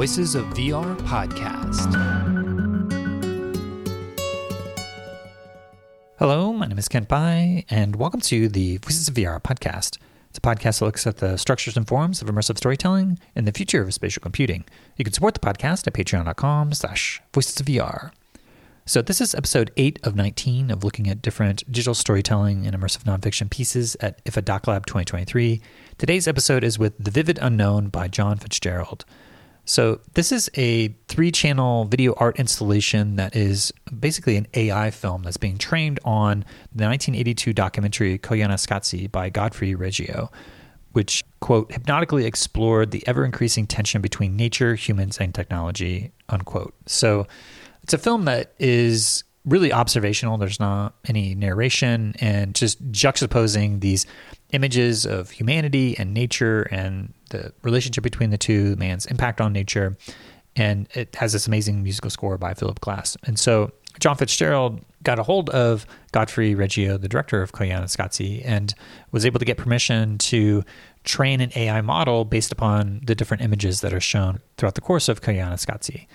Voices of VR podcast. Hello, my name is Kent Bye, and welcome to the Voices of VR podcast. It's a podcast that looks at the structures and forms of immersive storytelling and the future of spatial computing. You can support the podcast at patreon.com slash voices of VR. So this is episode 8 of 19 of looking at different digital storytelling and immersive nonfiction pieces at IDFA Doc Lab 2023. Today's episode is with The Vivid Unknown by John Fitzgerald. So, this is a three channel video art installation that is basically an AI film that's being trained on the 1982 documentary Koyaanisqatsi by Godfrey Reggio, which, quote, hypnotically explored the ever increasing tension between nature, humans, and technology, unquote. So, it's a film that is really observational. There's not any narration and just juxtaposing these images of humanity and nature and the relationship between the two, man's impact on nature. And it has this amazing musical score by Philip Glass. And so John Fitzgerald got a hold of Godfrey Reggio, the director of Koyaanisqatsi, and was able to get permission to train an AI model based upon the different images that are shown throughout the course of Koyaanisqatsi.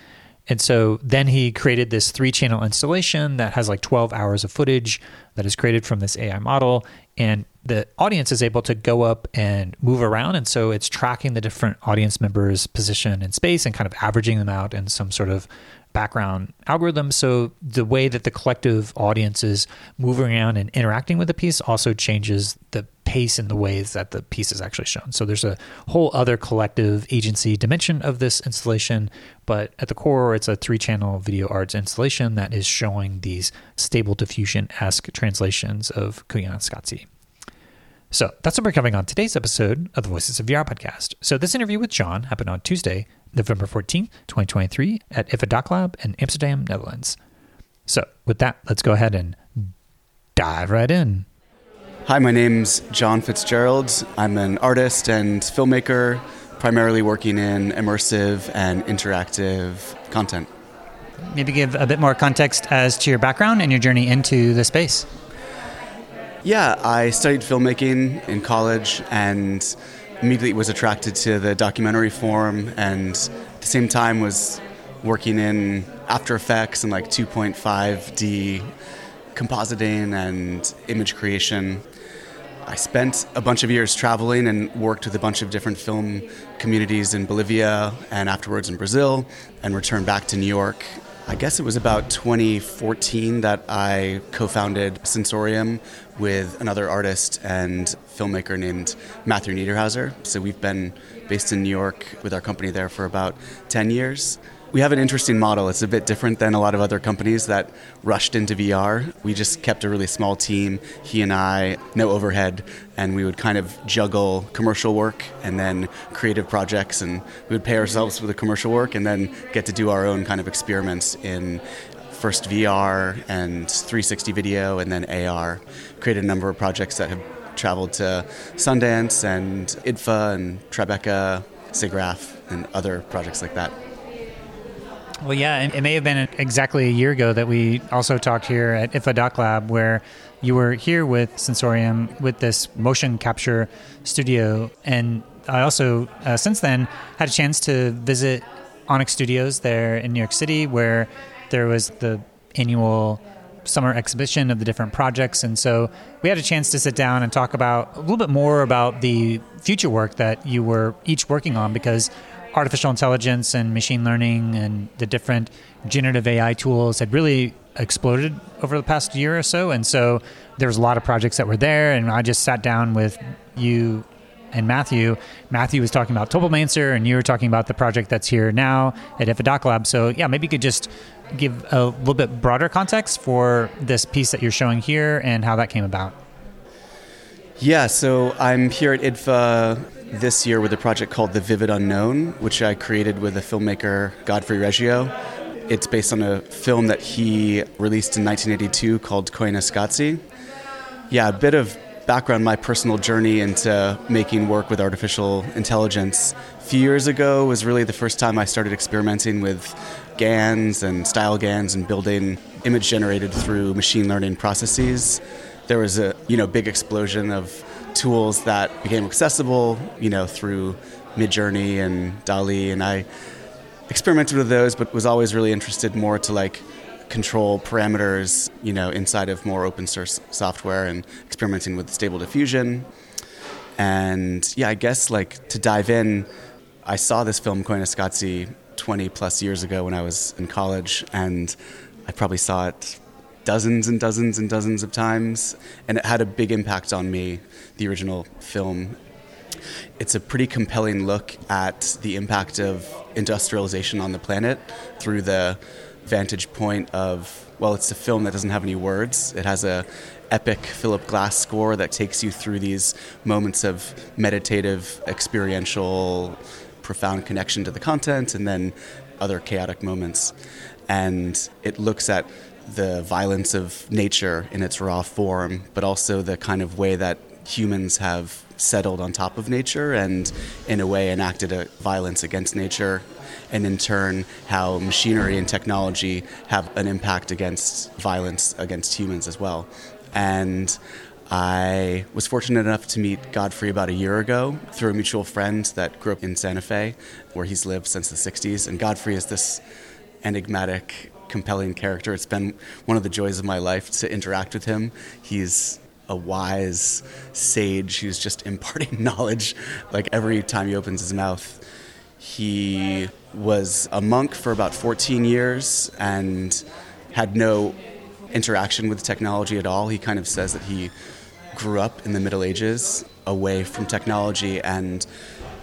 And so then he created this three channel installation that has like 12 hours of footage that is created from this AI model. And the audience is able to go up and move around. And so it's tracking the different audience members' position in space and kind of averaging them out in some sort of background algorithm. So the way that the collective audience is moving around and interacting with the piece also changes the pace and the ways that the piece is actually shown. So there's a whole other collective agency dimension of this installation, but at the core, it's a three channel video arts installation that is showing these stable diffusion esque translations of Koyaanisqatsi. So that's what we're covering on today's episode of the Voices of VR podcast. So this interview with John happened on Tuesday, November 14th, 2023 at IDFA Doc Lab in Amsterdam, Netherlands. So with that, let's go ahead and dive right in. Hi, my name's John Fitzgerald. I'm an artist and filmmaker, primarily working in immersive and interactive content. Maybe give a bit more context as to your background and your journey into the space. Yeah, I studied filmmaking in college and immediately was attracted to the documentary form and at the same time was working in After Effects and like 2.5D compositing and image creation. I spent a bunch of years traveling and worked with a bunch of different film communities in Bolivia and afterwards in Brazil and returned back to New York I guess it was about 2014 that I co founded Sensorium with another artist and filmmaker named Matthew Niederhauser. So we've been based in New York with our company there for about 10 years we have an interesting model. It's a bit different than a lot of other companies that rushed into VR. We just kept a really small team, he and I, no overhead, and we would kind of juggle commercial work and then creative projects, and we would pay ourselves for the commercial work and then get to do our own kind of experiments in first VR and 360 video and then AR. Created a number of projects that have traveled to Sundance and IDFA and Tribeca, SIGGRAPH, and other projects like that. Well, yeah, it may have been exactly a year ago that we also talked here at IDFA Doc Lab, where you were here with Sensorium with this motion capture studio. And I also, uh, since then, had a chance to visit ONX Studios there in New York City, where there was the annual summer exhibition of the different projects. And so we had a chance to sit down and talk about a little bit more about the future work that you were each working on because artificial intelligence and machine learning and the different generative AI tools had really exploded over the past year or so. And so there was a lot of projects that were there. And I just sat down with you and Matthew. Matthew was talking about Tulpamancer, and you were talking about the project that's here now at IDFA Doc Lab. So, yeah, maybe you could just give a little bit broader context for this piece that you're showing here and how that came about. Yeah, so I'm here at IDFA this year with a project called The Vivid Unknown, which I created with the filmmaker Godfrey Reggio. It's based on a film that he released in 1982 called Koyaanisqatsi. Yeah, a bit of background my personal journey into making work with artificial intelligence. A few years ago was really the first time I started experimenting with GANs and style GANs and building image generated through machine learning processes. There was a you know big explosion of tools that became accessible, you know, through Midjourney and DALL-E, and I experimented with those, but was always really interested more to like control parameters, you know, inside of more open source software and experimenting with stable diffusion. And yeah, I guess like to dive in, I saw this film Koyaanisqatsi 20 plus years ago when I was in college, and I probably saw it dozens and dozens and dozens of times, and it had a big impact on me, the original film. It's a pretty compelling look at the impact of industrialization on the planet through the vantage point of well, it's a film that doesn't have any words. It has a epic Philip Glass score that takes you through these moments of meditative, experiential, profound connection to the content, and then other chaotic moments. And it looks at the violence of nature in its raw form, but also the kind of way that humans have settled on top of nature and, in a way, enacted a violence against nature. And in turn, how machinery and technology have an impact against violence against humans as well. And I was fortunate enough to meet Godfrey about a year ago through a mutual friend that grew up in Santa Fe, where he's lived since the 60s. And Godfrey is this enigmatic, compelling character. It's been one of the joys of my life to interact with him. He's a wise sage who's just imparting knowledge like every time he opens his mouth. He was a monk for about 14 years and had no interaction with technology at all. He kind of says that he grew up in the Middle Ages away from technology and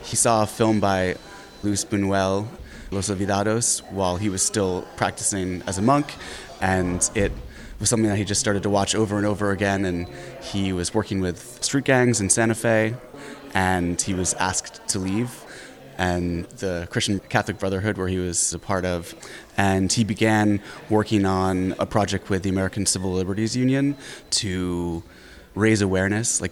he saw a film by Luis Buñuel, Los Olvidados, while he was still practicing as a monk and it was something that he just started to watch over and over again. And he was working with street gangs in Santa Fe, and he was asked to leave. And the Christian Catholic Brotherhood, where he was a part of, and he began working on a project with the American Civil Liberties Union to raise awareness. Like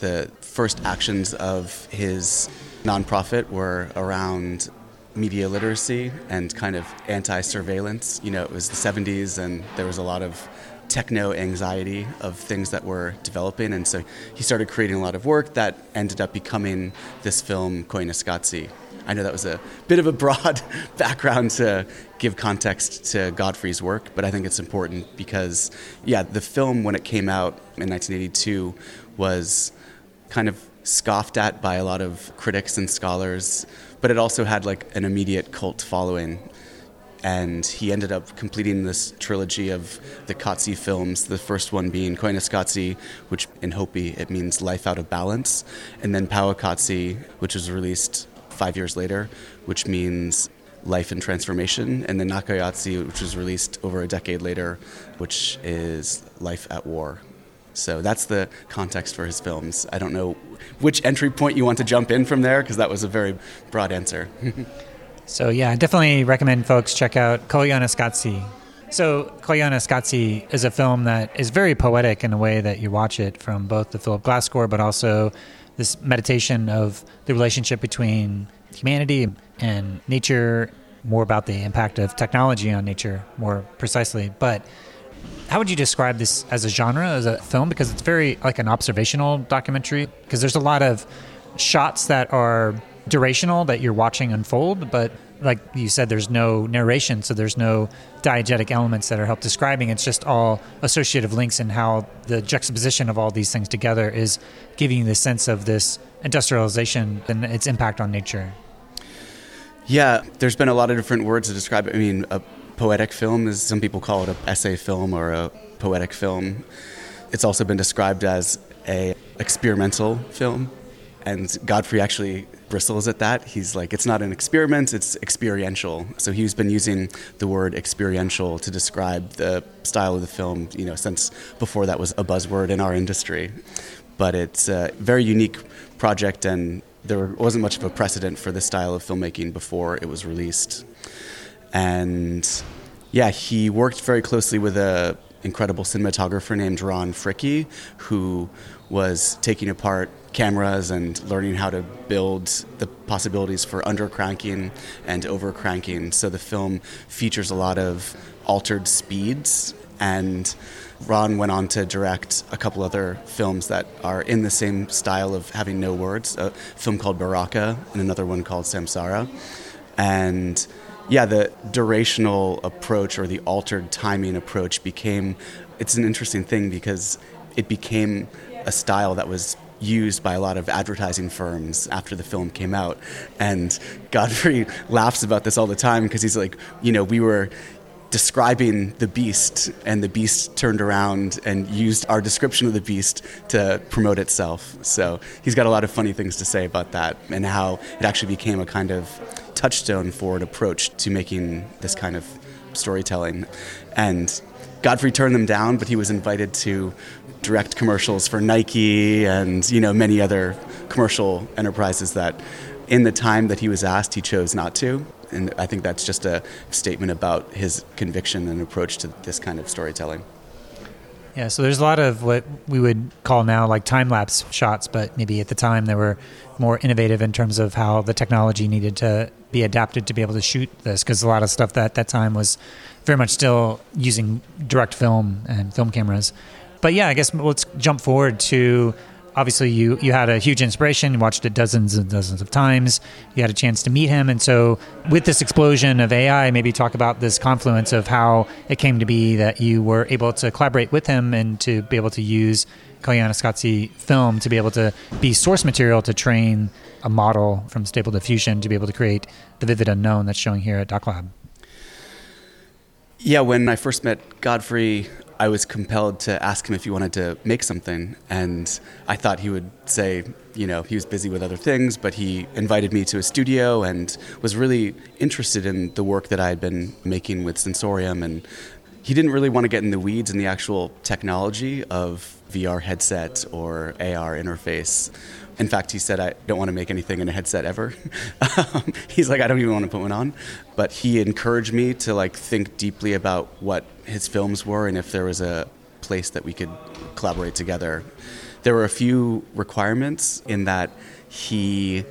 the first actions of his nonprofit were around media literacy and kind of anti surveillance. You know, it was the 70s and there was a lot of techno anxiety of things that were developing. And so he started creating a lot of work that ended up becoming this film, Koyaanisqatsi. I know that was a bit of a broad background to give context to Godfrey's work, but I think it's important because, yeah, the film, when it came out in 1982, was kind of scoffed at by a lot of critics and scholars, but it also had like an immediate cult following and he ended up completing this trilogy of the Qatsi films. The first one being Koyaanisqatsi, which in Hopi it means life out of balance, and then Powaqqatsi, which was released five years later, which means life and transformation, and then Naqoyqatsi, which was released over a decade later, which is life at war. So that's the context for his films. I don't know which entry point you want to jump in from there, because that was a very broad answer. So yeah, I definitely recommend folks check out Koyaanisqatsi. So Koyaanisqatsi is a film that is very poetic in the way that you watch it from both the Philip Glass score, but also this meditation of the relationship between humanity and nature, more about the impact of technology on nature, more precisely. But how would you describe this as a genre, as a film? Because it's very like an observational documentary, because there's a lot of shots that are durational that you're watching unfold, but like you said, there's no narration, so there's no diegetic elements that are help describing. It's just all associative links and how the juxtaposition of all these things together is giving you the sense of this industrialization and its impact on nature. Yeah, there's been a lot of different words to describe it. I mean, a poetic film is some people call it a essay film or a poetic film. It's also been described as a experimental film and Godfrey actually bristles at that. He's like, it's not an experiment, it's experiential. So he's been using the word experiential to describe the style of the film, you know, since before that was a buzzword in our industry. But it's a very unique project, and there wasn't much of a precedent for this style of filmmaking before it was released. And yeah, he worked very closely with a incredible cinematographer named Ron Fricke, who was taking apart cameras and learning how to build the possibilities for undercranking and overcranking. So the film features a lot of altered speeds and Ron went on to direct a couple other films that are in the same style of having no words. A film called Baraka and another one called Samsara. And yeah, the durational approach or the altered timing approach became it's an interesting thing because it became a style that was used by a lot of advertising firms after the film came out. And Godfrey laughs about this all the time because he's like, you know, we were describing the beast, and the beast turned around and used our description of the beast to promote itself. So he's got a lot of funny things to say about that and how it actually became a kind of touchstone for an approach to making this kind of storytelling. And Godfrey turned them down, but he was invited to direct commercials for Nike and you know many other commercial enterprises that in the time that he was asked he chose not to and I think that's just a statement about his conviction and approach to this kind of storytelling. Yeah, so there's a lot of what we would call now like time lapse shots, but maybe at the time they were more innovative in terms of how the technology needed to be adapted to be able to shoot this because a lot of stuff that that time was very much still using direct film and film cameras. But yeah, I guess let's jump forward to obviously you you had a huge inspiration. You watched it dozens and dozens of times. You had a chance to meet him, and so with this explosion of AI, maybe talk about this confluence of how it came to be that you were able to collaborate with him and to be able to use Koyaanisqatsi film to be able to be source material to train a model from Stable Diffusion to be able to create the vivid unknown that's showing here at Doc Lab. Yeah, when I first met Godfrey, I was compelled to ask him if he wanted to make something. And I thought he would say, you know, he was busy with other things, but he invited me to a studio and was really interested in the work that I had been making with Sensorium. And he didn't really want to get in the weeds in the actual technology of VR headset or AR interface. In fact, he said, I don't want to make anything in a headset ever. Um, he's like, I don't even want to put one on. But he encouraged me to like think deeply about what his films were and if there was a place that we could collaborate together. There were a few requirements in that he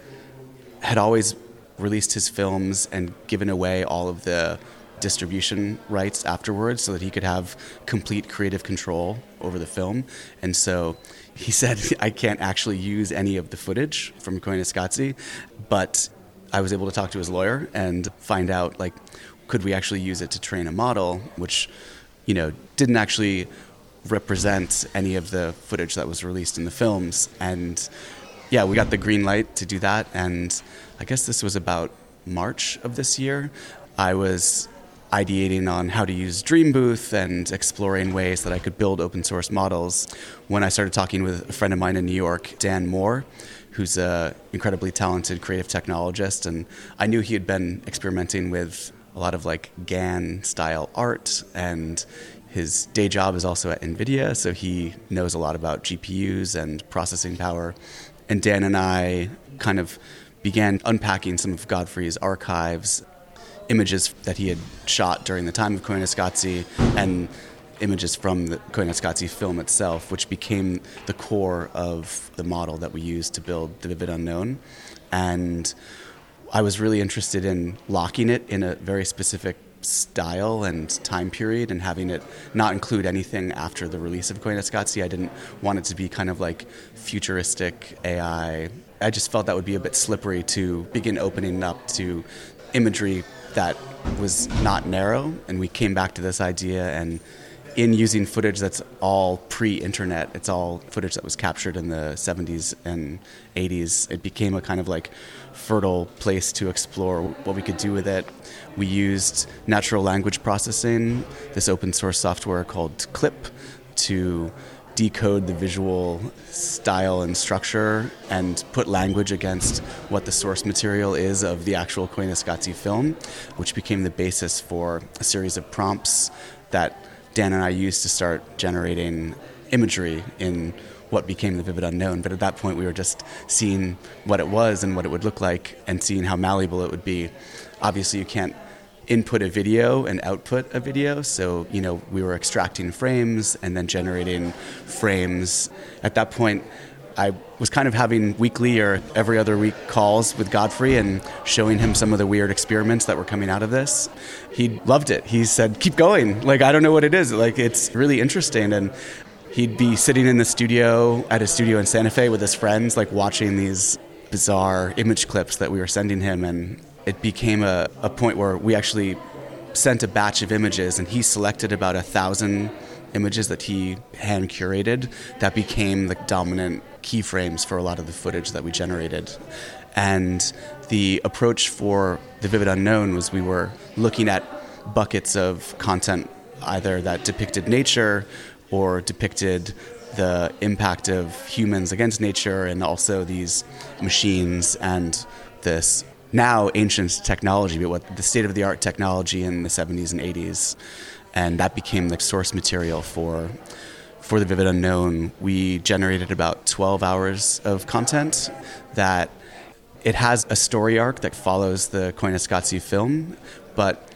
had always released his films and given away all of the distribution rights afterwards so that he could have complete creative control over the film. And so he said, I can't actually use any of the footage from Koyaanisqatsi, but I was able to talk to his lawyer and find out, like, could we actually use it to train a model, which, you know, didn't actually represent any of the footage that was released in the films. And yeah, we got the green light to do that. And I guess this was about March of this year. I was ideating on how to use Dream Booth and exploring ways that I could build open source models when I started talking with a friend of mine in New York, Dan Moore, who's an incredibly talented creative technologist. And I knew he had been experimenting with a lot of like GAN style art and his day job is also at NVIDIA, so he knows a lot about GPUs and processing power. And Dan and I kind of began unpacking some of Godfrey's archives images that he had shot during the time of Koyaanisqatsi and images from the Koyaanisqatsi film itself, which became the core of the model that we used to build the Vivid Unknown. And I was really interested in locking it in a very specific style and time period and having it not include anything after the release of Koyaanisqatsi. I didn't want it to be kind of like futuristic AI. I just felt that would be a bit slippery to begin opening up to imagery that was not narrow, and we came back to this idea and in using footage that's all pre-internet it's all footage that was captured in the 70s and 80s it became a kind of like fertile place to explore what we could do with it. We used natural language processing this open source software called clip to decode the visual style and structure and put language against what the source material is of the actual Koyaanisqatsi film, which became the basis for a series of prompts that Dan and I used to start generating imagery in what became the vivid unknown. But at that point, we were just seeing what it was and what it would look like and seeing how malleable it would be. Obviously, you can't input a video and output a video. So, you know, we were extracting frames and then generating frames. At that point, I was kind of having weekly or every other week calls with Godfrey and showing him some of the weird experiments that were coming out of this. He loved it. He said, "Keep going. Like I don't know what it is. Like it's really interesting." And he'd be sitting in the studio at his studio in Santa Fe with his friends like watching these bizarre image clips that we were sending him and it became a, a point where we actually sent a batch of images, and he selected about a thousand images that he hand curated that became the dominant keyframes for a lot of the footage that we generated. And the approach for the Vivid Unknown was we were looking at buckets of content either that depicted nature or depicted the impact of humans against nature and also these machines and this now ancient technology, but what the state of the art technology in the 70s and 80s. And that became the source material for for the Vivid Unknown. We generated about 12 hours of content that it has a story arc that follows the Koyaanisqatsi film, but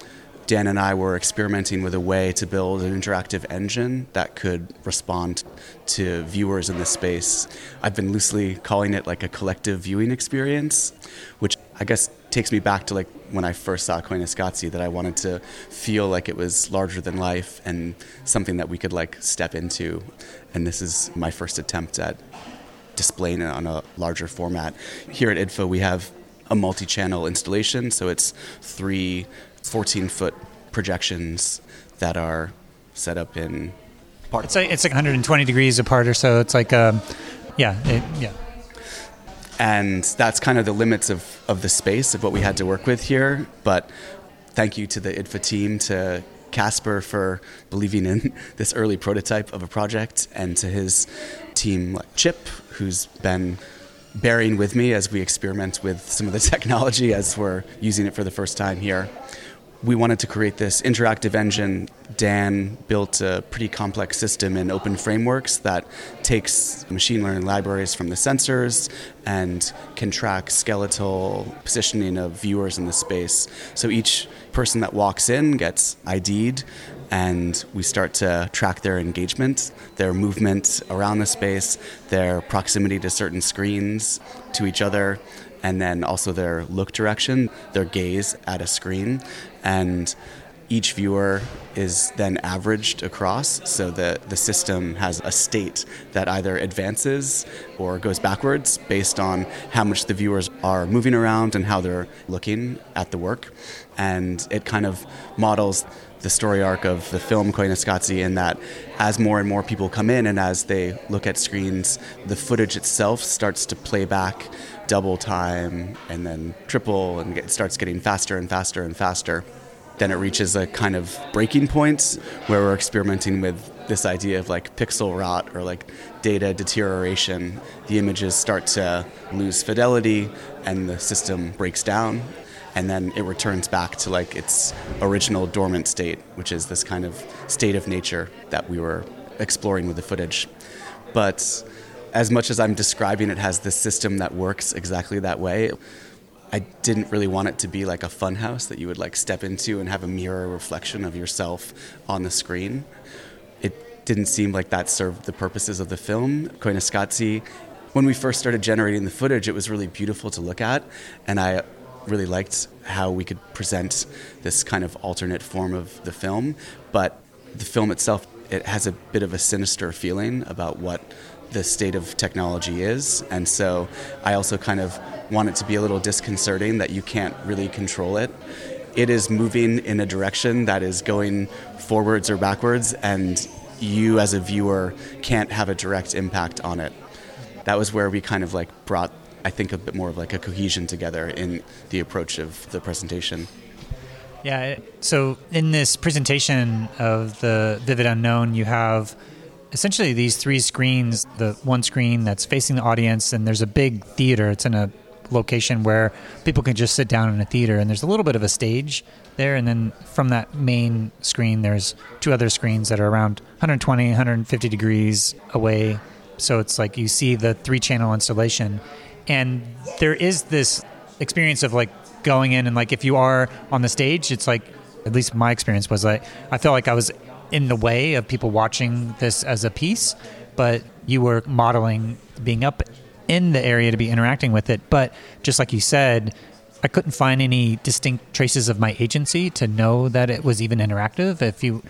Dan and I were experimenting with a way to build an interactive engine that could respond to viewers in the space. I've been loosely calling it like a collective viewing experience, which I guess takes me back to like when I first saw Koyaanisqatsi that I wanted to feel like it was larger than life and something that we could like step into. And this is my first attempt at displaying it on a larger format. Here at IDFA, we have a multi channel installation, so it's three 14 foot projections that are set up in part. It's like, it's like 120 degrees apart or so. It's like, um, yeah, it, yeah. And that's kind of the limits of, of the space of what we had to work with here. But thank you to the IDFA team, to Caspar for believing in this early prototype of a project, and to his team, like Chip, who's been bearing with me as we experiment with some of the technology as we're using it for the first time here we wanted to create this interactive engine. Dan built a pretty complex system in open frameworks that takes machine learning libraries from the sensors and can track skeletal positioning of viewers in the space. So each person that walks in gets ID'd, and we start to track their engagement, their movement around the space, their proximity to certain screens, to each other, and then also their look direction, their gaze at a screen and each viewer is then averaged across so that the system has a state that either advances or goes backwards based on how much the viewers are moving around and how they're looking at the work. And it kind of models the story arc of the film Koyaanisqatsi in that as more and more people come in and as they look at screens, the footage itself starts to play back double time and then triple and it starts getting faster and faster and faster. Then it reaches a kind of breaking point where we're experimenting with this idea of like pixel rot or like data deterioration. The images start to lose fidelity and the system breaks down and then it returns back to like its original dormant state, which is this kind of state of nature that we were exploring with the footage. But as much as I'm describing it has this system that works exactly that way, I didn't really want it to be like a fun house that you would like step into and have a mirror reflection of yourself on the screen. It didn't seem like that served the purposes of the film. Koyaanisqatsi, when we first started generating the footage, it was really beautiful to look at, and I really liked how we could present this kind of alternate form of the film. But the film itself, it has a bit of a sinister feeling about what the state of technology is. And so I also kind of want it to be a little disconcerting that you can't really control it. It is moving in a direction that is going forwards or backwards, and you as a viewer can't have a direct impact on it. That was where we kind of like brought, I think, a bit more of like a cohesion together in the approach of the presentation. Yeah. So in this presentation of the Vivid Unknown, you have essentially these three screens the one screen that's facing the audience and there's a big theater it's in a location where people can just sit down in a theater and there's a little bit of a stage there and then from that main screen there's two other screens that are around 120 150 degrees away so it's like you see the three channel installation and there is this experience of like going in and like if you are on the stage it's like at least my experience was like i felt like i was in the way of people watching this as a piece, but you were modeling being up in the area to be interacting with it. But just like you said, I couldn't find any distinct traces of my agency to know that it was even interactive. If you,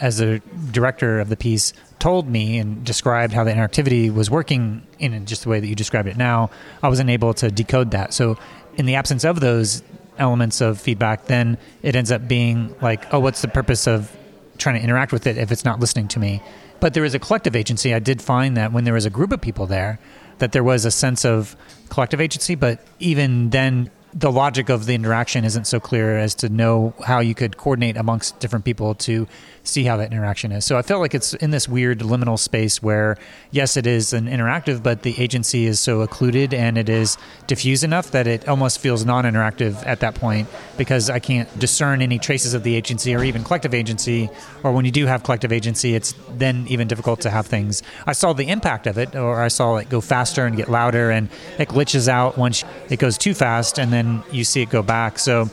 as a director of the piece, told me and described how the interactivity was working in just the way that you described it now, I wasn't able to decode that. So, in the absence of those elements of feedback, then it ends up being like, oh, what's the purpose of trying to interact with it if it's not listening to me? But there is a collective agency. I did find that when there was a group of people there, that there was a sense of collective agency. But even then, the logic of the interaction isn't so clear as to know how you could coordinate amongst different people to see how that interaction is. So I felt like it's in this weird liminal space where, yes, it is an interactive, but the agency is so occluded and it is diffuse enough that it almost feels non interactive at that point because I can't discern any traces of the agency or even collective agency. Or when you do have collective agency, it's then even difficult to have things. I saw the impact of it, or I saw it go faster and get louder, and it glitches out once it goes too fast, and then you see it go back. So,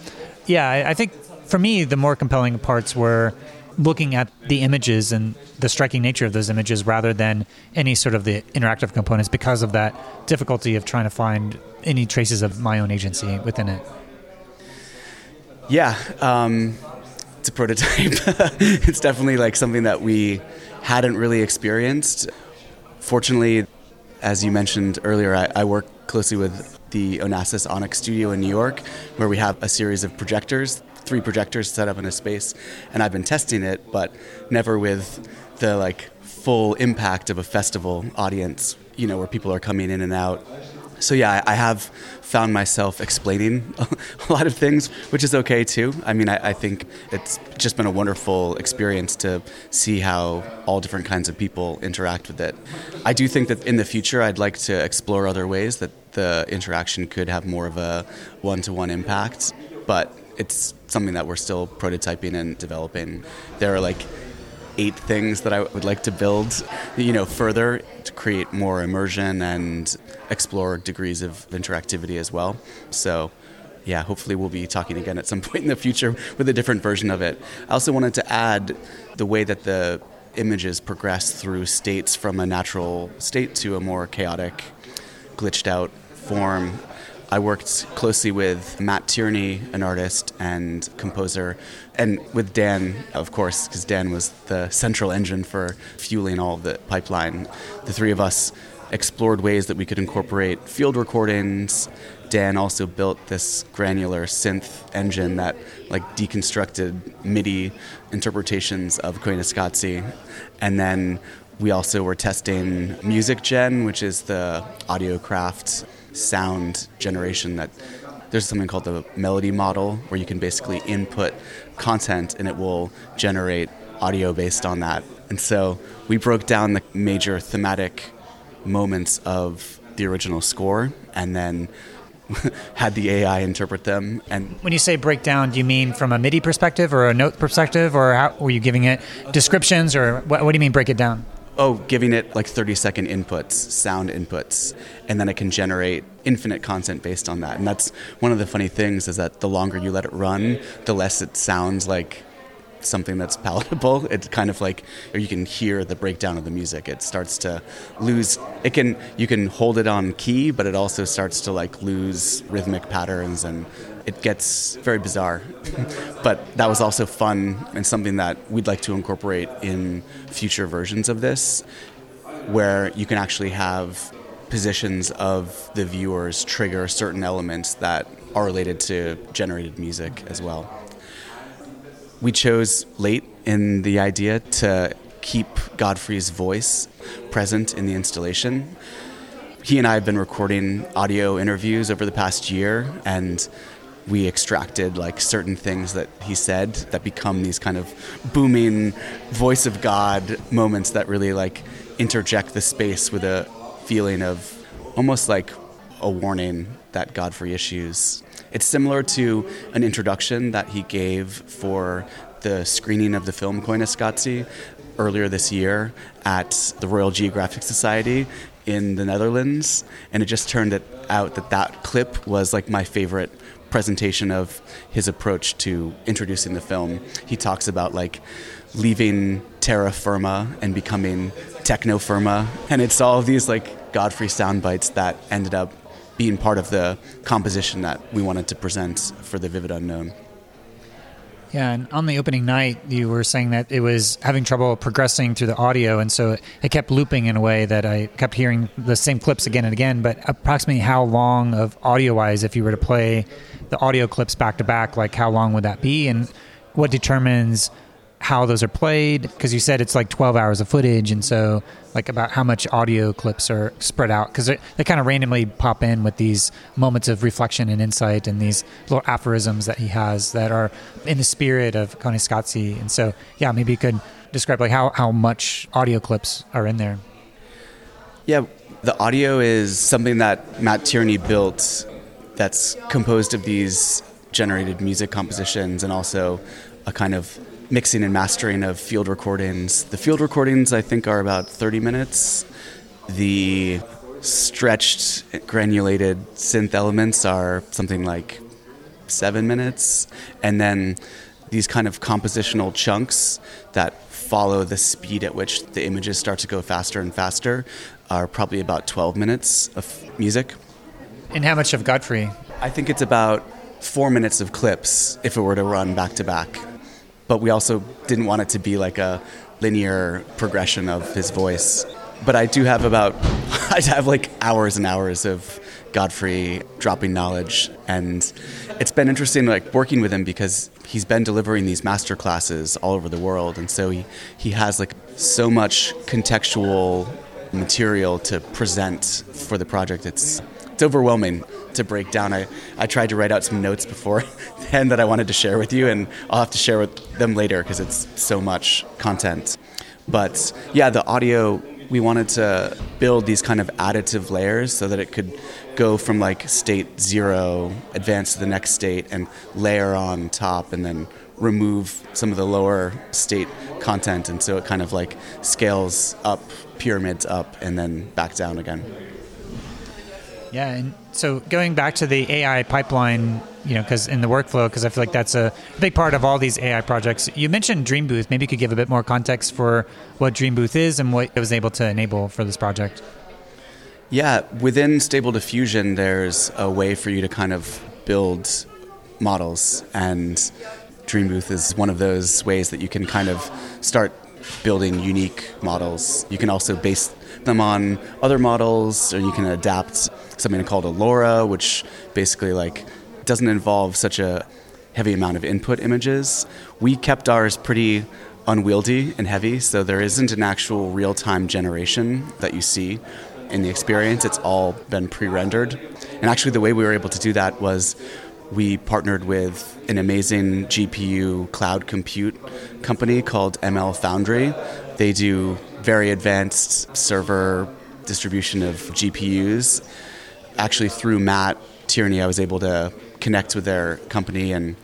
yeah, I think for me, the more compelling parts were looking at the images and the striking nature of those images rather than any sort of the interactive components because of that difficulty of trying to find any traces of my own agency within it. Yeah, um, it's a prototype. it's definitely like something that we hadn't really experienced. Fortunately, as you mentioned earlier, I, I work closely with the Onassis ONX studio in New York, where we have a series of projectors three projectors set up in a space, and I've been testing it, but never with the like full impact of a festival audience. You know, where people are coming in and out. So yeah, I have found myself explaining a lot of things, which is okay too. I mean, I, I, think it's just been a wonderful experience to see how all different kinds of people interact with it. I do think that in the future, I'd like to explore other ways that the interaction could have more of a one-to-one impact, but it's something that we're still prototyping and developing. There are like eight things that I would like to build, you know, further to create more immersion and explore degrees of interactivity as well. So, yeah, hopefully we'll be talking again at some point in the future with a different version of it. I also wanted to add the way that the images progress through states from a natural state to a more chaotic, glitched out form I worked closely with Matt Tierney, an artist and composer, and with Dan, of course, because Dan was the central engine for fueling all the pipeline. The three of us explored ways that we could incorporate field recordings. Dan also built this granular synth engine that like deconstructed MIDI interpretations of Koyaanisqatsi. And then we also were testing Music Gen, which is the Audiocraft sound generation that there's something called the melody model where you can basically input content and it will generate audio based on that. And so we broke down the major thematic moments of the original score and then had the AI interpret them. And when you say breakdown, do you mean from a MIDI perspective or a note perspective, or how, were you giving it descriptions, or what, what do you mean break it down? Oh, giving it like 30 second inputs, sound inputs, and then it can generate infinite content based on that. And that's one of the funny things is that the longer you let it run, the less it sounds like something that's palatable. It's kind of like, you can hear the breakdown of the music. It starts to lose. It can you can hold it on key, but it also starts to like lose rhythmic patterns and it gets very bizarre. but that was also fun and something that we'd like to incorporate in future versions of this, where you can actually have positions of the viewers trigger certain elements that are related to generated music as well. We chose late in the idea to keep Godfrey's voice present in the installation. He and I have been recording audio interviews over the past year, and we extracted like certain things that he said that become these kind of booming voice of God moments that really like interject the space with a feeling of almost like a warning that Godfrey issues. It's similar to an introduction that he gave for the screening of the film Koyaanisqatsi earlier this year at the Royal Geographic Society in the Netherlands, and it just turned out that that clip was like my favorite presentation of his approach to introducing the film. He talks about like leaving terra firma and becoming techno firma, and it's all these like Godfrey sound bites that ended up being part of the composition that we wanted to present for the Vivid Unknown. Yeah, and on the opening night, you were saying that it was having trouble progressing through the audio, and so it kept looping in a way that I kept hearing the same clips again and again. But approximately how long of audio wise, if you were to play the audio clips back to back, like how long would that be, and what determines how those are played? Because you said it's like 12 hours of footage, and so like about how much audio clips are spread out because they, kind of randomly pop in with these moments of reflection and insight and these little aphorisms that he has that are in the spirit of Koyaanisqatsi. And so, yeah, maybe you could describe like how, how much audio clips are in there. Yeah, the audio is something that Matt Tierney built that's composed of these generated music compositions and also a kind of mixing and mastering of field recordings. The field recordings, I think, are about 30 minutes. The stretched, granulated synth elements are something like seven minutes. And then these kind of compositional chunks that follow the speed at which the images start to go faster and faster are probably about 12 minutes of music. And how much of Godfrey? I think it's about four minutes of clips if it were to run back to back but we also didn't want it to be like a linear progression of his voice. But I do have about, I have like hours and hours of Godfrey dropping knowledge, and it's been interesting like working with him because he's been delivering these master classes all over the world, and so he he has like so much contextual material to present for the project. It's it's overwhelming to break down. I, I tried to write out some notes before then that I wanted to share with you, and I'll have to share with them later because it's so much content. But yeah, the audio, we wanted to build these kind of additive layers so that it could go from like state zero, advance to the next state, and layer on top, and then remove some of the lower state content. And so it kind of like scales up, pyramids up, and then back down again. Yeah, and so going back to the AI pipeline, you know, because in the workflow, because I feel like that's a big part of all these AI projects. You mentioned Dream Booth. Maybe you could give a bit more context for what Dream Booth is and what it was able to enable for this project. Yeah, within Stable Diffusion, there's a way for you to kind of build models, and Dream Booth is one of those ways that you can kind of start building unique models. You can also base them on other models, or you can adapt something called a LoRA, which basically like doesn't involve such a heavy amount of input images. We kept ours pretty unwieldy and heavy, so there isn't an actual real-time generation that you see in the experience. It's all been pre-rendered. And actually the way we were able to do that was we partnered with an amazing GPU cloud compute company called ML Foundry. They do very advanced server distribution of GPUs actually through Matt Tierney, I was able to connect with their company and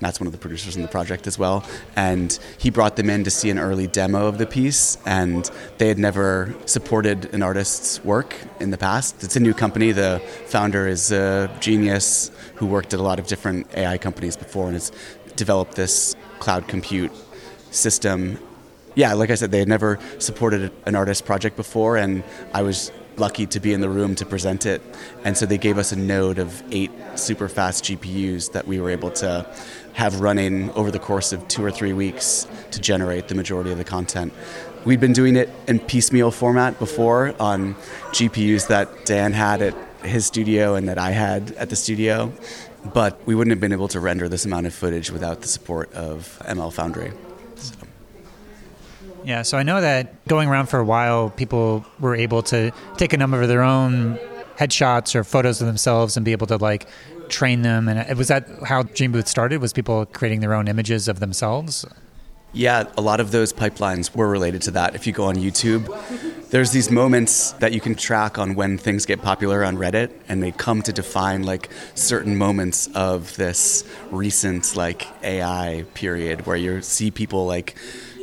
Matt's one of the producers in the project as well. And he brought them in to see an early demo of the piece, and they had never supported an artist's work in the past. It's a new company. The founder is a genius who worked at a lot of different AI companies before and has developed this cloud compute system. Yeah, like I said, they had never supported an artist project before, and I was lucky to be in the room to present it. And so they gave us a node of eight super fast GPUs that we were able to have running over the course of two or three weeks to generate the majority of the content. We'd been doing it in piecemeal format before on GPUs that Dan had at his studio and that I had at the studio, but we wouldn't have been able to render this amount of footage without the support of ML Foundry. Yeah, so I know that going around for a while, people were able to take a number of their own headshots or photos of themselves and be able to like train them. And uh, was that how Dream Booth started? Was people creating their own images of themselves? Yeah, a lot of those pipelines were related to that. If you go on YouTube, there's these moments that you can track on when things get popular on Reddit, and they come to define like certain moments of this recent like AI period where you see people like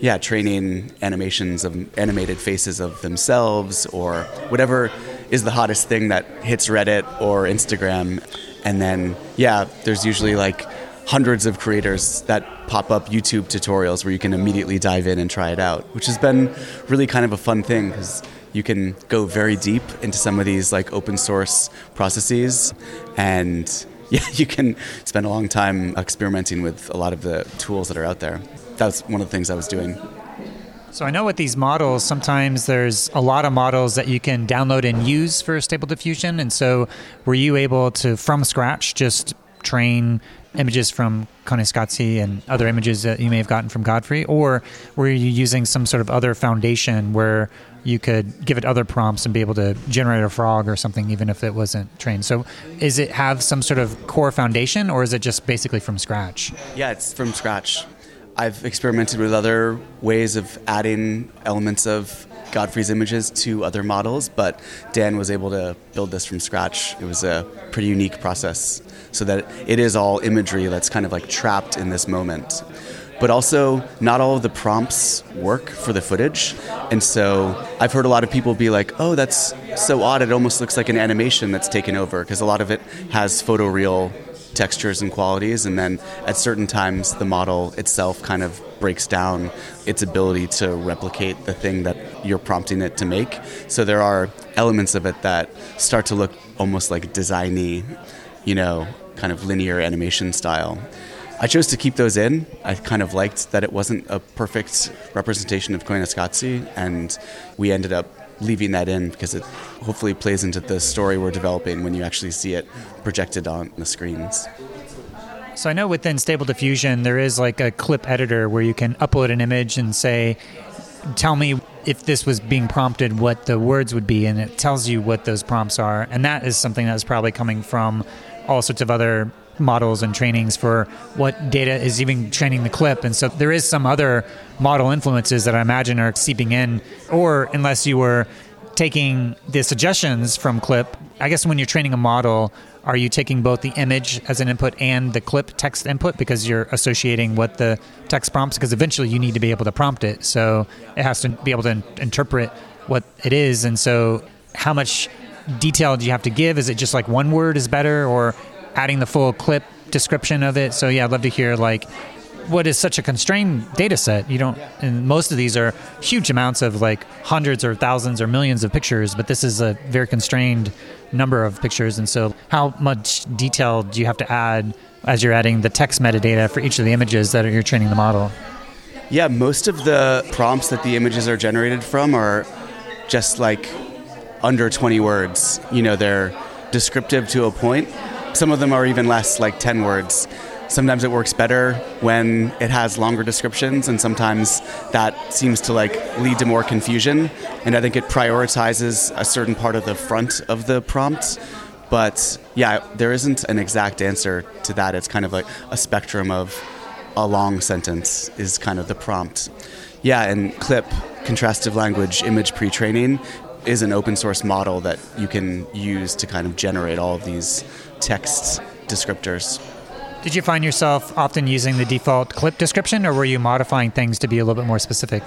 yeah, training animations of animated faces of themselves or whatever is the hottest thing that hits Reddit or Instagram. And then, yeah, there's usually like hundreds of creators that pop up YouTube tutorials where you can immediately dive in and try it out, which has been really kind of a fun thing because you can go very deep into some of these like open source processes and yeah, you can spend a long time experimenting with a lot of the tools that are out there that's one of the things I was doing. So I know with these models, sometimes there's a lot of models that you can download and use for Stable Diffusion. And so were you able to, from scratch, just train images from Koyaanisqatsi and other images that you may have gotten from Godfrey, or were you using some sort of other foundation where you could give it other prompts and be able to generate a frog or something, even if it wasn't trained? So, is it have some sort of core foundation, or is it just basically from scratch? Yeah, it's from scratch. I've experimented with other ways of adding elements of Godfrey's images to other models, but Dan was able to build this from scratch. It was a pretty unique process so that it is all imagery that's kind of like trapped in this moment. But also, not all of the prompts work for the footage. And so I've heard a lot of people be like, oh, that's so odd. It almost looks like an animation that's taken over because a lot of it has photoreal textures and qualities, and then at certain times the model itself kind of breaks down its ability to replicate the thing that you're prompting it to make. So there are elements of it that start to look almost like designy, you know, kind of linear animation style. I chose to keep those in. I kind of liked that it wasn't a perfect representation of Koyaanisqatsi, and we ended up leaving that in because it hopefully plays into the story we're developing when you actually see it projected on the screens. So I know within Stable Diffusion there is like a clip editor where you can upload an image and say, "Tell me if this was being prompted, what the words would be," and it tells you what those prompts are. And that is something that's probably coming from all sorts of other models and trainings for what data is even training the clip. And so there is some other model influences that I imagine are seeping in, or unless you were taking the suggestions from clip, I guess when you're training a model, are you taking both the image as an input and the clip text input because you're associating what the text prompts? Because eventually you need to be able to prompt it. So it has to be able to interpret what it is. And so how much detail do you have to give? Is it just like one word is better or adding the full clip description of it. So yeah, I'd love to hear like what is such a constrained data set. You don't, and most of these are huge amounts of like hundreds or thousands or millions of pictures, but this is a very constrained number of pictures. And so, how much detail do you have to add as you're adding the text metadata for each of the images that you're training the model? Yeah, most of the prompts that the images are generated from are just like under 20 words. You know, they're descriptive to a point some of them are even less, like 10 words. Sometimes it works better when it has longer descriptions, and sometimes that seems to like lead to more confusion. And I think it prioritizes a certain part of the front of the prompt. But yeah, there isn't an exact answer to that. It's kind of like a spectrum of a long sentence is kind of the prompt. Yeah, and clip contrastive language image pre-training is an open source model that you can use to kind of generate all of these text descriptors. Did you find yourself often using the default clip description, or were you modifying things to be a little bit more specific?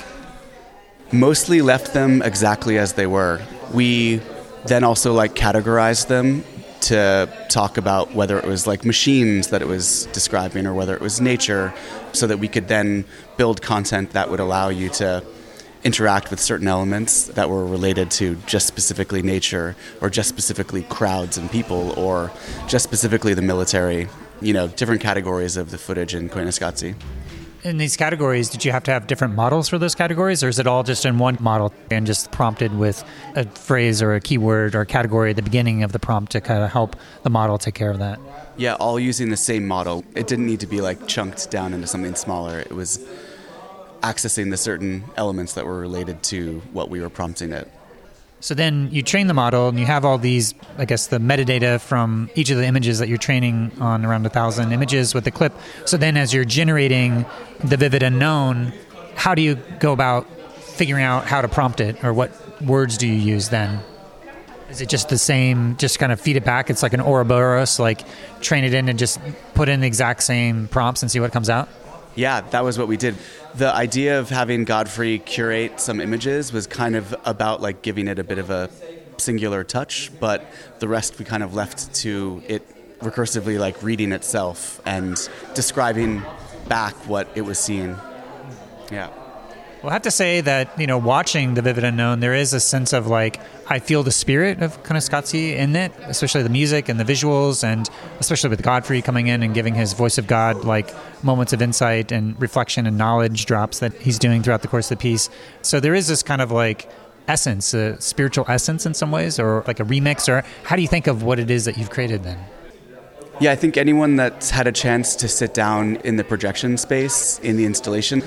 Mostly left them exactly as they were. We then also like categorized them to talk about whether it was like machines that it was describing or whether it was nature so that we could then build content that would allow you to interact with certain elements that were related to just specifically nature or just specifically crowds and people or just specifically the military, you know, different categories of the footage in Koyaanisqatsi. In these categories, did you have to have different models for those categories, or is it all just in one model and just prompted with a phrase or a keyword or a category at the beginning of the prompt to kind of help the model take care of that? Yeah, all using the same model. It didn't need to be like chunked down into something smaller. It was accessing the certain elements that were related to what we were prompting it. So then you train the model and you have all these, I guess, the metadata from each of the images that you're training on around a thousand images with the clip. So then as you're generating the vivid unknown, how do you go about figuring out how to prompt it or what words do you use then? Is it just the same, just kind of feed it back? It's like an Ouroboros, like train it in and just put in the exact same prompts and see what comes out? Yeah, that was what we did the idea of having Godfrey curate some images was kind of about like giving it a bit of a singular touch, but the rest we kind of left to it recursively like reading itself and describing back what it was seeing. Yeah. Well, I have to say that you know, watching the Vivid Unknown, there is a sense of like I feel the spirit of Koyaanisqatsi in it, especially the music and the visuals, and especially with Godfrey coming in and giving his voice of God like moments of insight and reflection and knowledge drops that he's doing throughout the course of the piece. So there is this kind of like essence, a spiritual essence in some ways, or like a remix, or how do you think of what it is that you've created then? Yeah, I think anyone that's had a chance to sit down in the projection space in the installation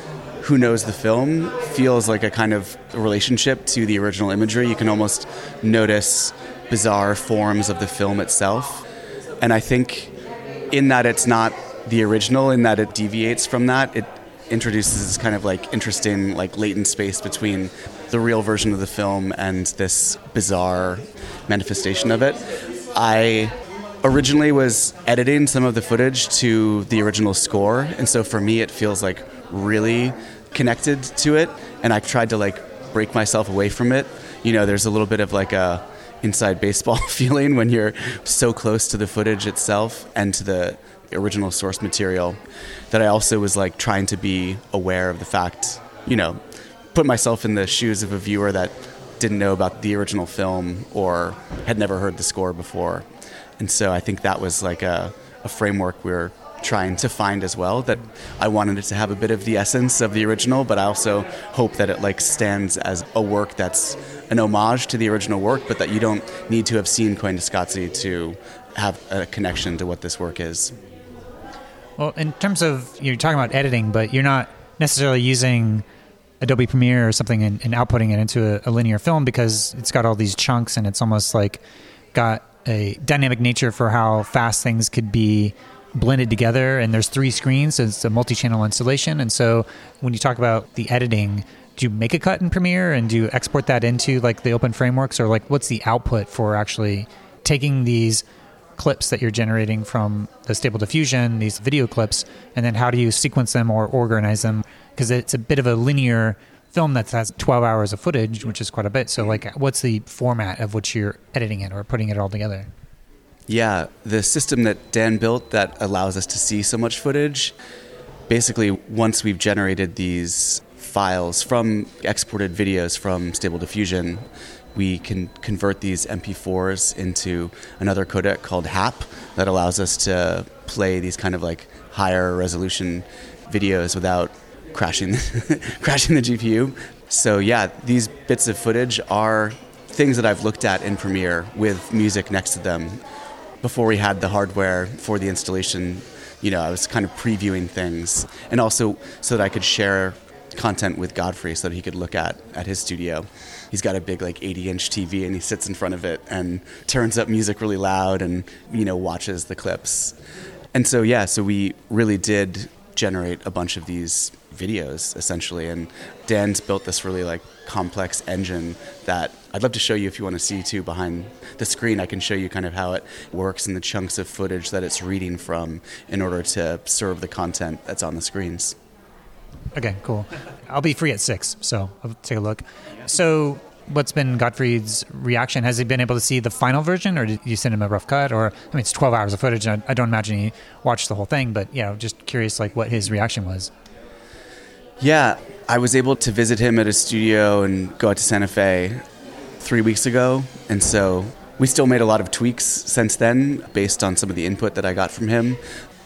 who knows the film feels like a kind of relationship to the original imagery. You can almost notice bizarre forms of the film itself. And I think in that it's not the original, in that it deviates from that, it introduces this kind of like interesting, like latent space between the real version of the film and this bizarre manifestation of it. I originally was editing some of the footage to the original score, and so for me, it feels like really connected to it. And I've tried to like break myself away from it. You know, there's a little bit of like a inside baseball feeling when you're so close to the footage itself and to the original source material that I also was like trying to be aware of the fact, you know, put myself in the shoes of a viewer that didn't know about the original film or had never heard the score before. And so I think that was like a, a framework we are trying to find as well that I wanted it to have a bit of the essence of the original but I also hope that it like stands as a work that's an homage to the original work but that you don't need to have seen Koyaanisqatsi to have a connection to what this work is. Well, in terms of you're talking about editing, but you're not necessarily using Adobe Premiere or something and, and outputting it into a, a, linear film because it's got all these chunks and it's almost like got a dynamic nature for how fast things could be blended together. And there's three screens, so it's a multi-channel installation. And so when you talk about the editing, do you make a cut in Premiere and do you export that into like the open frameworks or like what's the output for actually taking these clips that you're generating from the stable diffusion, these video clips, and then how do you sequence them or organize them? Because it's a bit of a linear film that has 12 hours of footage, which is quite a bit. So, like, what's the format of which you're editing it or putting it all together? Yeah, the system that Dan built that allows us to see so much footage. Basically, once we've generated these files from exported videos from Stable Diffusion, we can convert these MP4s into another codec called HAP that allows us to play these kind of like higher resolution videos without crashing crashing the GPU. So yeah, these bits of footage are things that I've looked at in Premiere with music next to them. Before we had the hardware for the installation, you know, I was kind of previewing things and also so that I could share content with Godfrey so that he could look at at his studio he's got a big like 80 inch TV and he sits in front of it and turns up music really loud and you know watches the clips. And so yeah, so we really did generate a bunch of these videos essentially and Dan's built this really like complex engine that I'd love to show you if you want to see too behind the screen I can show you kind of how it works and the chunks of footage that it's reading from in order to serve the content that's on the screens. Okay, cool. I'll be free at six, so I'll take a look. So, what's been Godfrey's reaction? Has he been able to see the final version, or did you send him a rough cut? Or I mean, it's twelve hours of footage. I, I don't imagine he watched the whole thing, but yeah, just curious, like what his reaction was. Yeah, I was able to visit him at his studio and go out to Santa Fe three weeks ago, and so we still made a lot of tweaks since then based on some of the input that I got from him.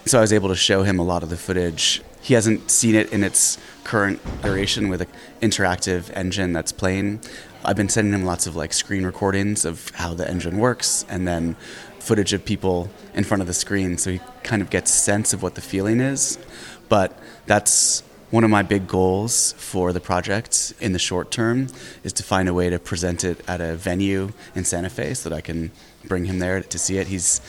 So I was able to show him a lot of the footage he hasn't seen it in its current iteration with an interactive engine that's playing. I've been sending him lots of like screen recordings of how the engine works and then footage of people in front of the screen so he kind of gets sense of what the feeling is. But that's one of my big goals for the project in the short term is to find a way to present it at a venue in Santa Fe so that I can bring him there to see it. He's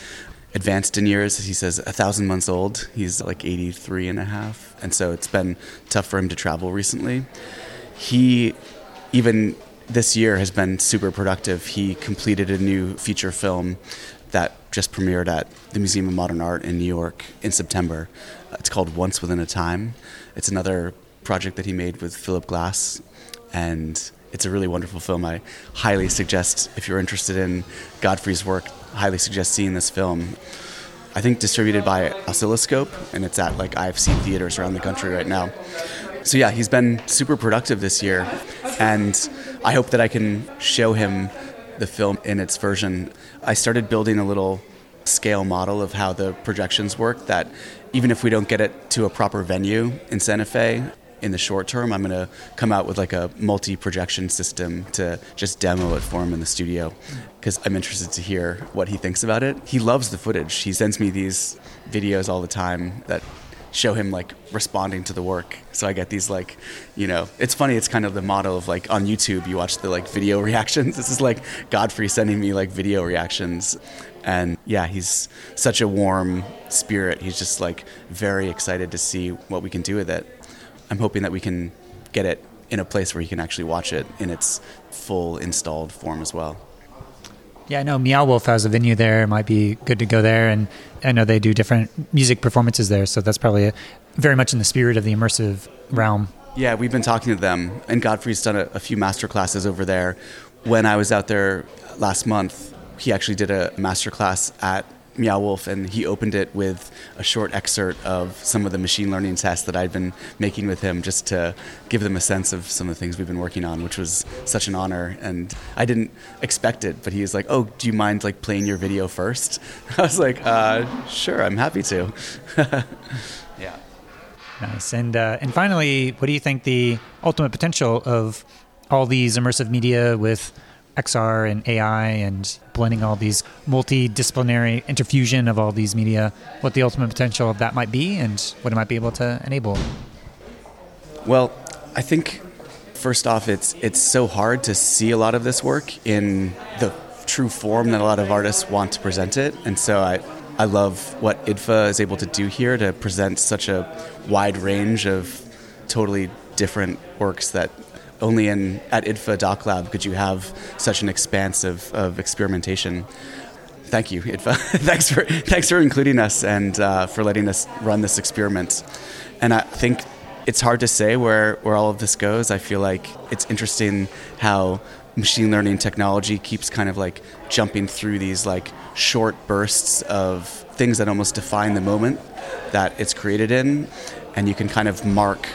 advanced in years. He says a thousand months old. He's like 83 and a half. And so it's been tough for him to travel recently. He, even this year, has been super productive. He completed a new feature film that just premiered at the Museum of Modern Art in New York in September. It's called Once Within a Time. It's another project that he made with Philip Glass. And it's a really wonderful film. I highly suggest, if you're interested in Godfrey's work, highly suggest seeing this film. I think distributed by Oscilloscope, and it's at like IFC theaters around the country right now. So yeah, he's been super productive this year, and I hope that I can show him the film in its version. I started building a little scale model of how the projections work that even if we don't get it to a proper venue in Santa Fe, in the short term, I'm going to come out with like a multi projection system to just demo it for him in the studio. because I'm interested to hear what he thinks about it. He loves the footage. He sends me these videos all the time that show him like responding to the work. So I get these like, you know, it's funny. It's kind of the motto of like on YouTube, you watch the like video reactions. This is like Godfrey sending me like video reactions. And yeah, he's such a warm spirit. He's just like very excited to see what we can do with it. I'm hoping that we can get it in a place where he can actually watch it in its full installed form as well. Yeah, I know Meow Wolf has a venue there. It might be good to go there, and I know they do different music performances there. So that's probably a, very much in the spirit of the immersive realm. Yeah, we've been talking to them, and Godfrey's done a, a few master classes over there. When I was out there last month, he actually did a master class at Meow Wolf, and he opened it with a short excerpt of some of the machine learning tests that I'd been making with him, just to give them a sense of some of the things we've been working on, which was such an honor. And I didn't expect it, but he was like, "Oh, do you mind like playing your video first? I was like, uh, "Sure, I'm happy to." yeah. Nice. And uh, and finally, what do you think the ultimate potential of all these immersive media with XR and AI and blending all these multidisciplinary interfusion of all these media, what the ultimate potential of that might be and what it might be able to enable? Well, I think first off, it's it's so hard to see a lot of this work in the true form that a lot of artists want to present it, and so I. I love what IDFA is able to do here to present such a wide range of totally different works that only in at IDFA Doc Lab could you have such an expanse of, of experimentation. Thank you, IDFA. thanks for thanks for including us and uh, for letting us run this experiment. And I think it's hard to say where, where all of this goes. I feel like it's interesting how machine learning technology keeps kind of like jumping through these like short bursts of things that almost define the moment that it's created in and you can kind of mark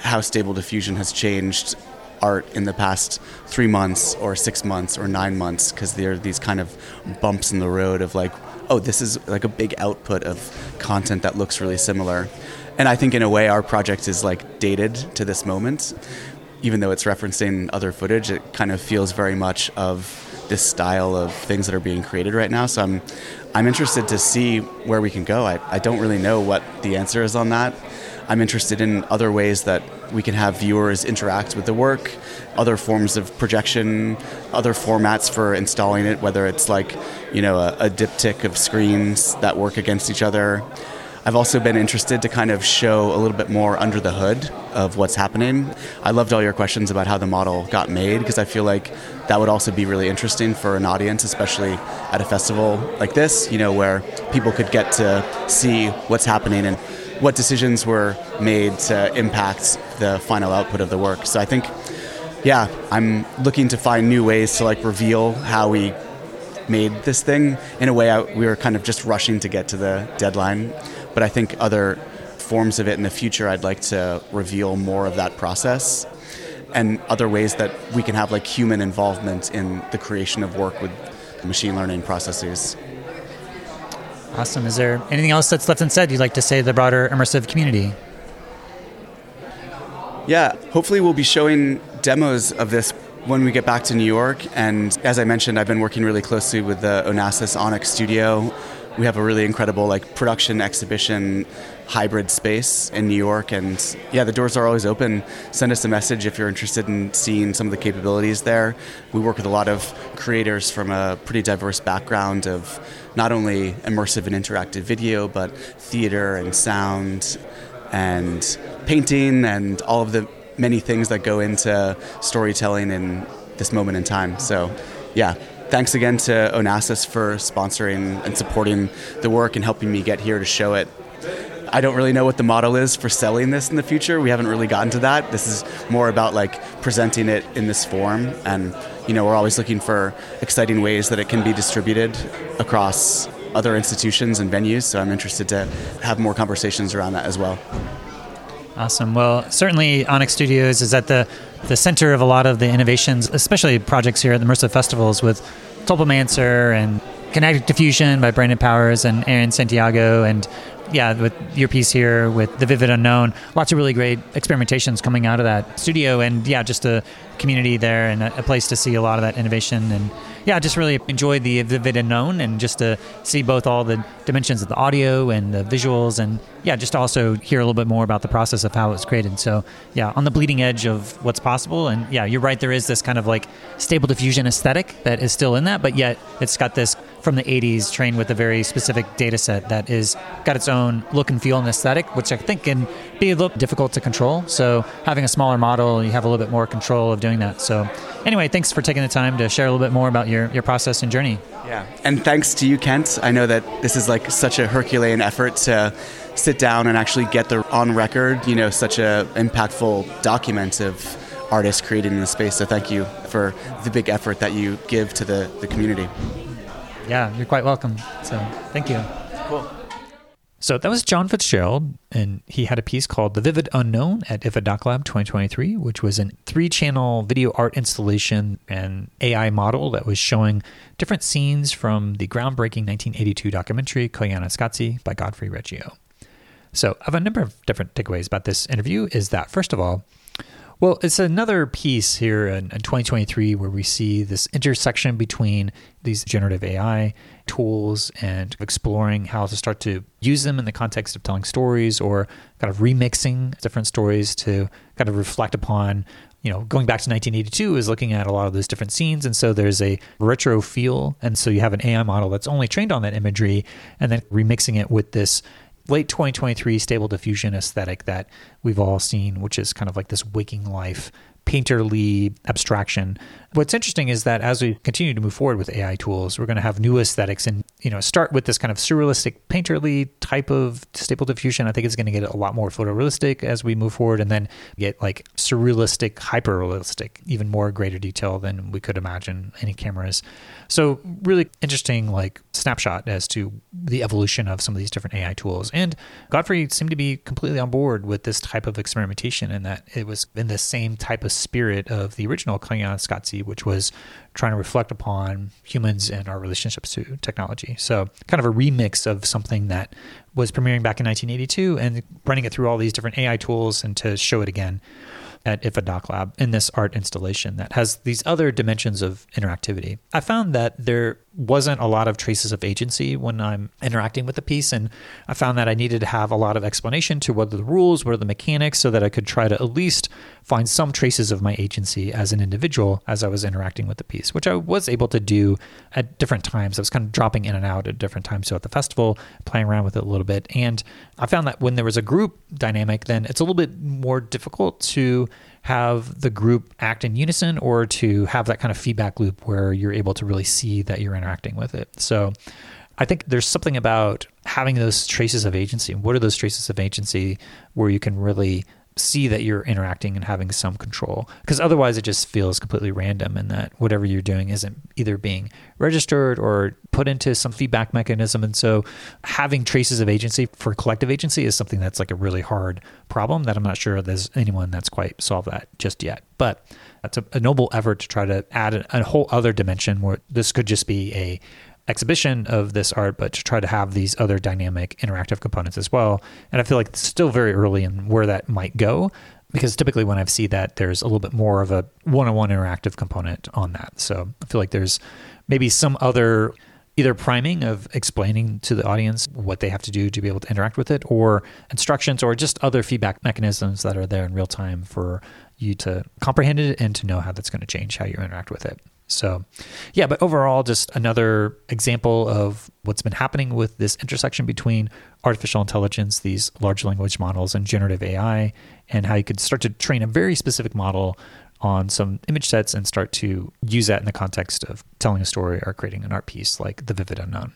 how stable diffusion has changed art in the past three months or six months or nine months because there are these kind of bumps in the road of like oh this is like a big output of content that looks really similar. And i think in a way our project is like dated to this moment. Even though it's referencing other footage it kind of feels very much of this style of things that are being created right now. So i'm i'm interested to see where we can go. I, I don't really know what the answer is on that I'm interested in other ways that we can have viewers interact with the work, other forms of projection, other formats for installing it, whether it's like, you know, a, a diptych of screens that work against each other. I've also been interested to kind of show a little bit more under the hood of what's happening. I loved all your questions about how the model got made because I feel like that would also be really interesting for an audience, especially at a festival like this, you know, where people could get to see what's happening and what decisions were made to impact the final output of the work. So I think, yeah, I'm looking to find new ways to like reveal how we made this thing. In a way, I, we were kind of just rushing to get to the deadline, but I think other forms of it in the future, I'd like to reveal more of that process and other ways that we can have like human involvement in the creation of work with machine learning processes. Awesome. Is there anything else that's left unsaid you'd like to say to the broader immersive community? Yeah, hopefully we'll be showing demos of this when we get back to New York. And as I mentioned, I've been working really closely with the Onassis ONX studio. We have a really incredible like production exhibition hybrid space in New York and yeah the doors are always open send us a message if you're interested in seeing some of the capabilities there we work with a lot of creators from a pretty diverse background of not only immersive and interactive video, but theater and sound and painting and all of the many things that go into storytelling in this moment in time. So, yeah, thanks again to Onassis for sponsoring and supporting the work and helping me get here to show it. I don't really know what the model is for selling this in the future. We haven't really gotten to that. This is more about like presenting it in this form and you know, we're always looking for exciting ways that it can be distributed across other institutions and venues. So I'm interested to have more conversations around that as well. Awesome. Well, certainly ONX Studios is at the, the center of a lot of the innovations, especially projects here at the Immersive Festivals with Tulpamancer and Kinetic Diffusion by Brandon Powers and Aaron Santiago, and yeah, with your piece here with the Vivid Unknown, lots of really great experimentations coming out of that studio, and yeah, just a community there and a, a place to see a lot of that innovation and yeah, just really enjoyed the Vivid Unknown and just to see both all the dimensions of the audio and the visuals and yeah, just also hear a little bit more about the process of how it was created. So yeah, on the bleeding edge of what's possible. And yeah, you're right. There is this kind of like stable diffusion aesthetic that is still in that, but yet it's got this from the 80s trained with a very specific data set that is got its own look and feel and aesthetic, which I think can be a little difficult to control. So having a smaller model, you have a little bit more control of doing that. So anyway, thanks for taking the time to share a little bit more about your, your process and journey. Yeah. And thanks to you, Kent. I know that this is like such a Herculean effort to sit down and actually get the on record, you know, such a impactful document of artists created in the space. So thank you for the big effort that you give to the, the community. Yeah, you're quite welcome. So thank you. Cool. So that was John Fitzgerald, and he had a piece called The Vivid Unknown at IDFA Doc Lab 2023, which was a three channel video art installation and AI model that was showing different scenes from the groundbreaking 1982 documentary Koyaanisqatsi Scotzi by Godfrey Reggio. So I have a number of different takeaways about this interview is that, first of all, well, it's another piece here in, in, 2023 where we see this intersection between these generative AI tools and exploring how to start to use them in the context of telling stories or kind of remixing different stories to kind of reflect upon you know, going back to 1982 is looking at a lot of those different scenes. And so there's a retro feel. And so you have an AI model that's only trained on that imagery and then remixing it with this late 2023 stable diffusion aesthetic that we've all seen, which is kind of like this waking life painterly abstraction. What's interesting is that as we continue to move forward with AI tools, we're going to have new aesthetics and you know start with this kind of surrealistic painterly type of stable diffusion. I think it's going to get a lot more photorealistic as we move forward, and then get like surrealistic, hyper realistic, even more greater detail than we could imagine any cameras. So really interesting like snapshot as to the evolution of some of these different AI tools. And Godfrey seemed to be completely on board with this type of experimentation and that it was in the same type of spirit of the original Koyaanisqatsi, which was trying to reflect upon humans and our relationships to technology. So kind of a remix of something that was premiering back in 1982 and running it through all these different AI tools and to show it again at IDFA Doc Lab in this art installation that has these other dimensions of interactivity. I found that there wasn't a lot of traces of agency when I'm interacting with the piece, and I found that I needed to have a lot of explanation to what are the rules, what are the mechanics, so that I could try to at least find some traces of my agency as an individual as I was interacting with the piece, which I was able to do at different times. I was kind of dropping in and out at different times. So at the festival, playing around with it a little bit. And I found that when there was a group dynamic, then it's a little bit more difficult to have the group act in unison or to have that kind of feedback loop where you're able to really see that you're interacting with it. So I think there's something about having those traces of agency. What are those traces of agency where you can really see that you're interacting and having some control. Because otherwise it just feels completely random and that whatever you're doing isn't either being registered or put into some feedback mechanism. And so having traces of agency for collective agency is something that's like a really hard problem that I'm not sure there's anyone that's quite solved that just yet. But that's a, a noble effort to try to add a, a whole other dimension where this could just be a exhibition of this art, but to try to have these other dynamic interactive components as well. And I feel like it's still very early in where that might go because typically when I see that, there's a little bit more of a one on one interactive component on that. So I feel like there's maybe some other either priming of explaining to the audience what they have to do to be able to interact with it, or instructions, or just other feedback mechanisms that are there in real time for you to comprehend it and to know how that's going to change how you interact with it. So, yeah, but overall, just another example of what's been happening with this intersection between artificial intelligence, these large language models, and generative AI, and how you could start to train a very specific model on some image sets and start to use that in the context of telling a story or creating an art piece like The Vivid Unknown.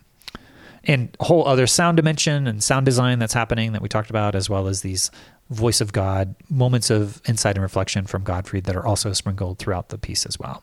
And a whole other sound dimension and sound design that's happening that we talked about, as well as these voice of God moments of insight and reflection from Godfrey that are also sprinkled throughout the piece as well.